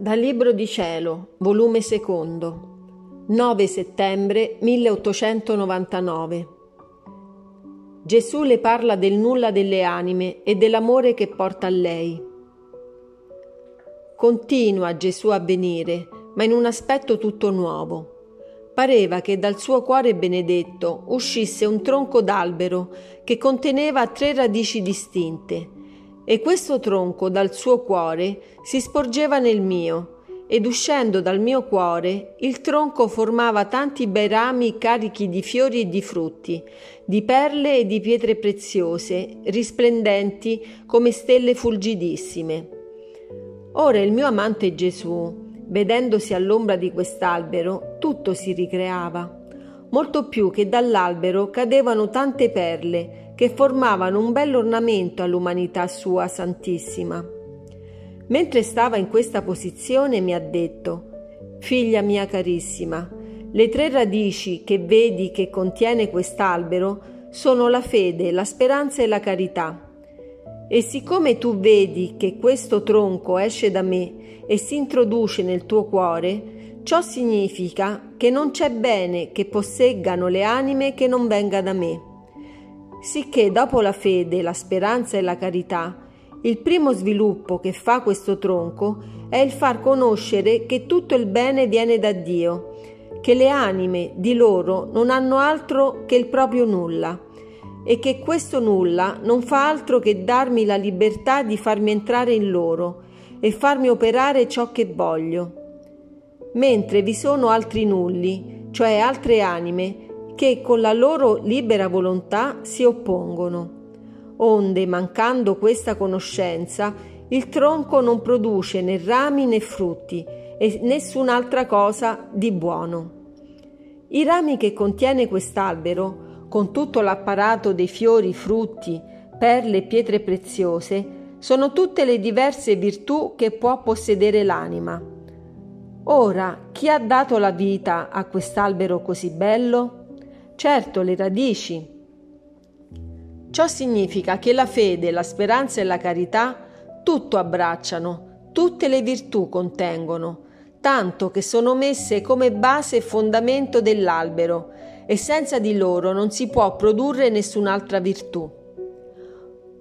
Dal Libro di Cielo, volume secondo, 9 settembre 1899. Gesù le parla del nulla delle anime e dell'amore che porta a lei. Continua Gesù a venire, ma in un aspetto tutto nuovo. Pareva che dal suo cuore benedetto uscisse un tronco d'albero che conteneva tre radici distinte e questo tronco dal suo cuore si sporgeva nel mio, ed uscendo dal mio cuore il tronco formava tanti bei rami carichi di fiori e di frutti, di perle e di pietre preziose, risplendenti come stelle fulgidissime. Ora il mio amante Gesù, vedendosi all'ombra di quest'albero, tutto si ricreava, molto più che dall'albero cadevano tante perle, che formavano un bell'ornamento all'umanità sua santissima. Mentre stava in questa posizione mi ha detto, Figlia mia carissima, le tre radici che vedi che contiene quest'albero sono la fede, la speranza e la carità. E siccome tu vedi che questo tronco esce da me e si introduce nel tuo cuore, ciò significa che non c'è bene che posseggano le anime che non venga da me sicché dopo la fede, la speranza e la carità, il primo sviluppo che fa questo tronco è il far conoscere che tutto il bene viene da Dio, che le anime di loro non hanno altro che il proprio nulla e che questo nulla non fa altro che darmi la libertà di farmi entrare in loro e farmi operare ciò che voglio. Mentre vi sono altri nulli, cioè altre anime, che con la loro libera volontà si oppongono. Onde, mancando questa conoscenza, il tronco non produce né rami né frutti e nessun'altra cosa di buono. I rami che contiene quest'albero, con tutto l'apparato dei fiori, frutti, perle e pietre preziose, sono tutte le diverse virtù che può possedere l'anima. Ora, chi ha dato la vita a quest'albero così bello? Certo le radici. Ciò significa che la fede, la speranza e la carità tutto abbracciano, tutte le virtù contengono, tanto che sono messe come base e fondamento dell'albero e senza di loro non si può produrre nessun'altra virtù.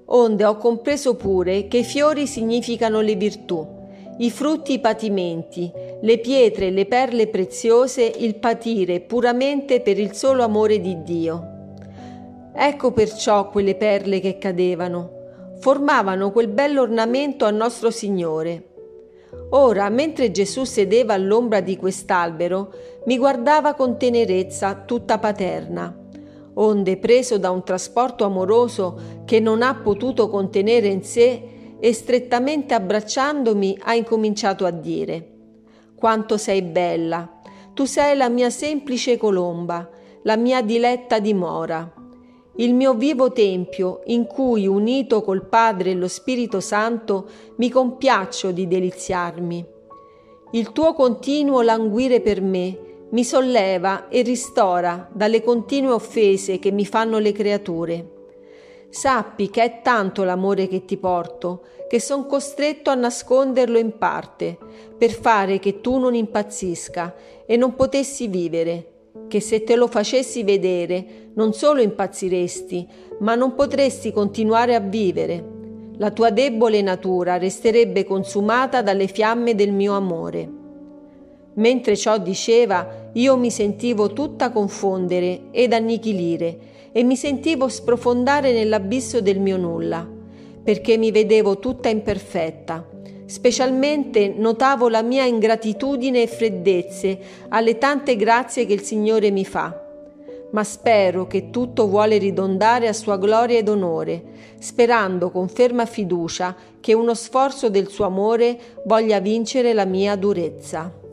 Onde ho compreso pure che i fiori significano le virtù i frutti i patimenti, le pietre le perle preziose il patire puramente per il solo amore di Dio. Ecco perciò quelle perle che cadevano, formavano quel bell'ornamento a nostro Signore. Ora, mentre Gesù sedeva all'ombra di quest'albero, mi guardava con tenerezza tutta paterna, onde preso da un trasporto amoroso che non ha potuto contenere in sé, e strettamente abbracciandomi ha incominciato a dire Quanto sei bella, tu sei la mia semplice colomba, la mia diletta dimora, il mio vivo tempio in cui, unito col Padre e lo Spirito Santo, mi compiaccio di deliziarmi. Il tuo continuo languire per me mi solleva e ristora dalle continue offese che mi fanno le creature. Sappi che è tanto l'amore che ti porto, che son costretto a nasconderlo in parte, per fare che tu non impazzisca e non potessi vivere, che se te lo facessi vedere non solo impazziresti, ma non potresti continuare a vivere. La tua debole natura resterebbe consumata dalle fiamme del mio amore. Mentre ciò diceva, io mi sentivo tutta confondere ed annichilire e mi sentivo sprofondare nell'abisso del mio nulla, perché mi vedevo tutta imperfetta. Specialmente notavo la mia ingratitudine e freddezze alle tante grazie che il Signore mi fa. Ma spero che tutto vuole ridondare a sua gloria ed onore, sperando con ferma fiducia che uno sforzo del suo amore voglia vincere la mia durezza.